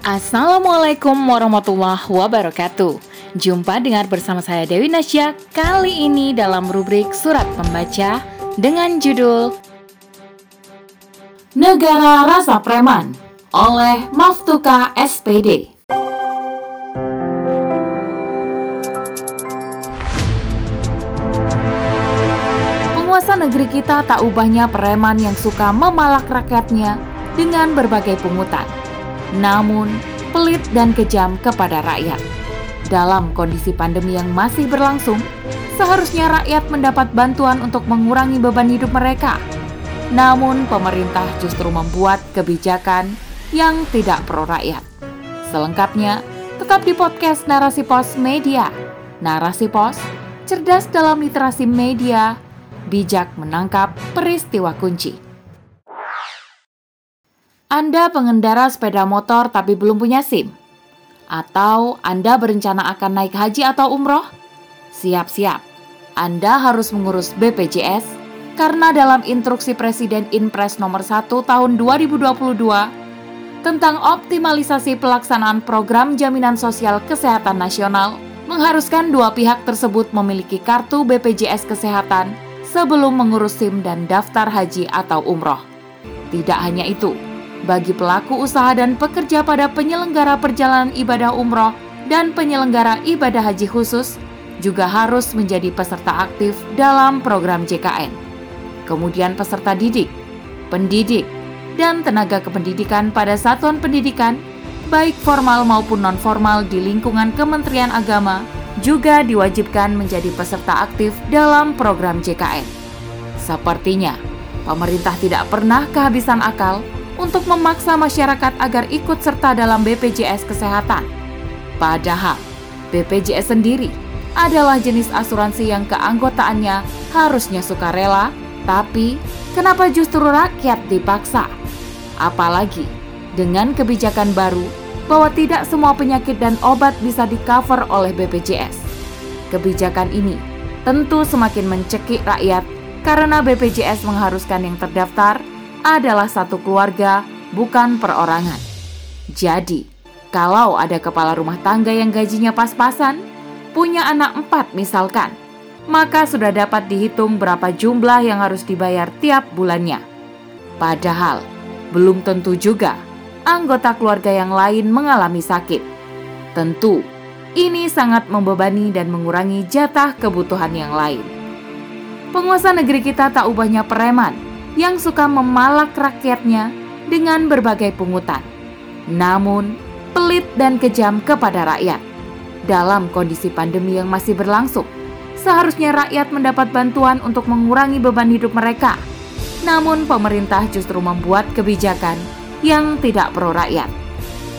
Assalamualaikum warahmatullahi wabarakatuh. Jumpa dengar bersama saya Dewi Nasya kali ini dalam rubrik Surat Pembaca dengan judul Negara Rasa Preman oleh Maftuka SPD. Penguasa negeri kita tak ubahnya preman yang suka memalak rakyatnya dengan berbagai pungutan. Namun, pelit dan kejam kepada rakyat. Dalam kondisi pandemi yang masih berlangsung, seharusnya rakyat mendapat bantuan untuk mengurangi beban hidup mereka. Namun, pemerintah justru membuat kebijakan yang tidak pro rakyat. Selengkapnya, tetap di podcast Narasi Pos Media. Narasi Pos, cerdas dalam literasi media, bijak menangkap peristiwa kunci. Anda pengendara sepeda motor tapi belum punya SIM? Atau Anda berencana akan naik haji atau umroh? Siap-siap, Anda harus mengurus BPJS karena dalam instruksi Presiden Inpres nomor 1 tahun 2022 tentang optimalisasi pelaksanaan program jaminan sosial kesehatan nasional mengharuskan dua pihak tersebut memiliki kartu BPJS kesehatan sebelum mengurus SIM dan daftar haji atau umroh. Tidak hanya itu, bagi pelaku usaha dan pekerja pada penyelenggara perjalanan ibadah umroh dan penyelenggara ibadah haji khusus juga harus menjadi peserta aktif dalam program JKN. Kemudian peserta didik, pendidik, dan tenaga kependidikan pada satuan pendidikan, baik formal maupun non-formal di lingkungan Kementerian Agama, juga diwajibkan menjadi peserta aktif dalam program JKN. Sepertinya, pemerintah tidak pernah kehabisan akal untuk memaksa masyarakat agar ikut serta dalam BPJS Kesehatan. Padahal, BPJS sendiri adalah jenis asuransi yang keanggotaannya harusnya sukarela, tapi kenapa justru rakyat dipaksa? Apalagi dengan kebijakan baru bahwa tidak semua penyakit dan obat bisa di-cover oleh BPJS. Kebijakan ini tentu semakin mencekik rakyat karena BPJS mengharuskan yang terdaftar adalah satu keluarga, bukan perorangan. Jadi, kalau ada kepala rumah tangga yang gajinya pas-pasan, punya anak empat misalkan, maka sudah dapat dihitung berapa jumlah yang harus dibayar tiap bulannya. Padahal, belum tentu juga anggota keluarga yang lain mengalami sakit. Tentu, ini sangat membebani dan mengurangi jatah kebutuhan yang lain. Penguasa negeri kita tak ubahnya preman, yang suka memalak rakyatnya dengan berbagai pungutan. Namun, pelit dan kejam kepada rakyat. Dalam kondisi pandemi yang masih berlangsung, seharusnya rakyat mendapat bantuan untuk mengurangi beban hidup mereka. Namun, pemerintah justru membuat kebijakan yang tidak pro rakyat.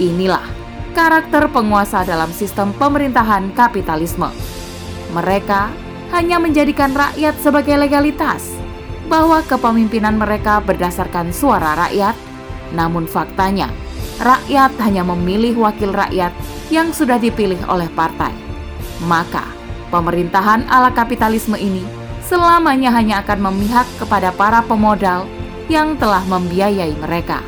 Inilah karakter penguasa dalam sistem pemerintahan kapitalisme. Mereka hanya menjadikan rakyat sebagai legalitas bahwa kepemimpinan mereka berdasarkan suara rakyat, namun faktanya rakyat hanya memilih wakil rakyat yang sudah dipilih oleh partai. Maka, pemerintahan ala kapitalisme ini selamanya hanya akan memihak kepada para pemodal yang telah membiayai mereka.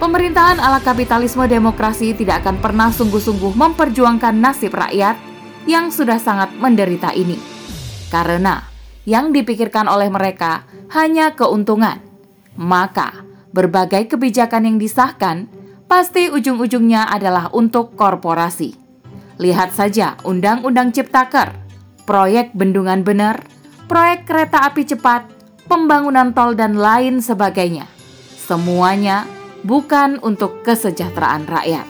Pemerintahan ala kapitalisme demokrasi tidak akan pernah sungguh-sungguh memperjuangkan nasib rakyat yang sudah sangat menderita ini. Karena yang dipikirkan oleh mereka hanya keuntungan. Maka, berbagai kebijakan yang disahkan pasti ujung-ujungnya adalah untuk korporasi. Lihat saja Undang-Undang Ciptaker, proyek bendungan benar, proyek kereta api cepat, pembangunan tol dan lain sebagainya. Semuanya bukan untuk kesejahteraan rakyat.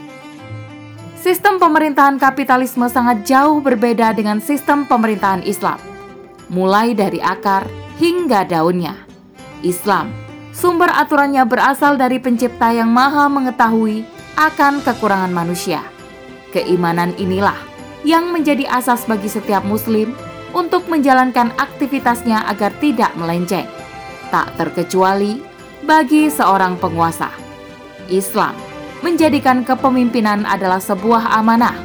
Sistem pemerintahan kapitalisme sangat jauh berbeda dengan sistem pemerintahan Islam mulai dari akar hingga daunnya. Islam, sumber aturannya berasal dari pencipta yang maha mengetahui akan kekurangan manusia. Keimanan inilah yang menjadi asas bagi setiap muslim untuk menjalankan aktivitasnya agar tidak melenceng. Tak terkecuali bagi seorang penguasa. Islam menjadikan kepemimpinan adalah sebuah amanah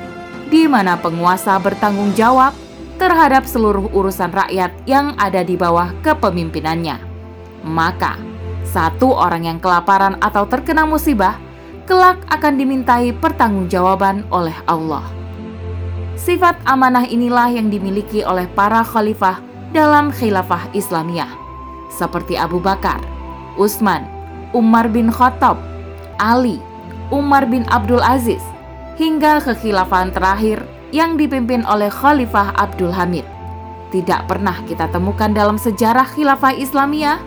di mana penguasa bertanggung jawab terhadap seluruh urusan rakyat yang ada di bawah kepemimpinannya. Maka, Satu orang yang kelaparan atau terkena musibah, kelak akan dimintai pertanggungjawaban oleh Allah. Sifat amanah inilah yang dimiliki oleh para khalifah dalam khilafah Islamiyah, seperti Abu Bakar, Utsman, Umar bin Khattab, Ali, Umar bin Abdul Aziz, hingga kekhilafan terakhir yang dipimpin oleh Khalifah Abdul Hamid. Tidak pernah kita temukan dalam sejarah khilafah Islamiyah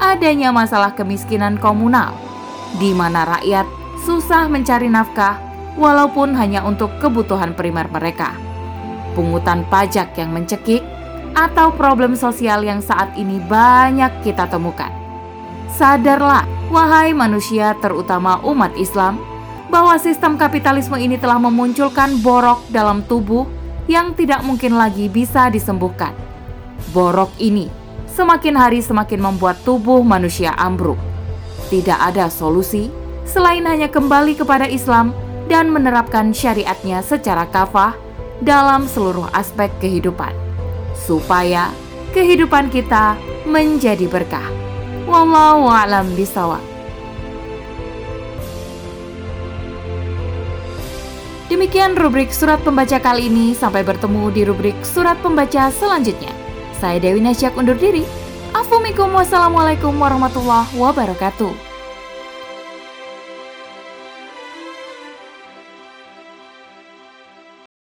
adanya masalah kemiskinan komunal, di mana rakyat susah mencari nafkah walaupun hanya untuk kebutuhan primer mereka. Pungutan pajak yang mencekik atau problem sosial yang saat ini banyak kita temukan. Sadarlah, wahai manusia terutama umat Islam, bahwa sistem kapitalisme ini telah memunculkan borok dalam tubuh yang tidak mungkin lagi bisa disembuhkan. Borok ini semakin hari semakin membuat tubuh manusia ambruk. Tidak ada solusi selain hanya kembali kepada Islam dan menerapkan syariatnya secara kafah dalam seluruh aspek kehidupan, supaya kehidupan kita menjadi berkah. Wallahu a'lam. Demikian rubrik surat pembaca kali ini. Sampai bertemu di rubrik surat pembaca selanjutnya. Saya Dewi Nasyak undur diri. Assalamualaikum warahmatullahi wabarakatuh.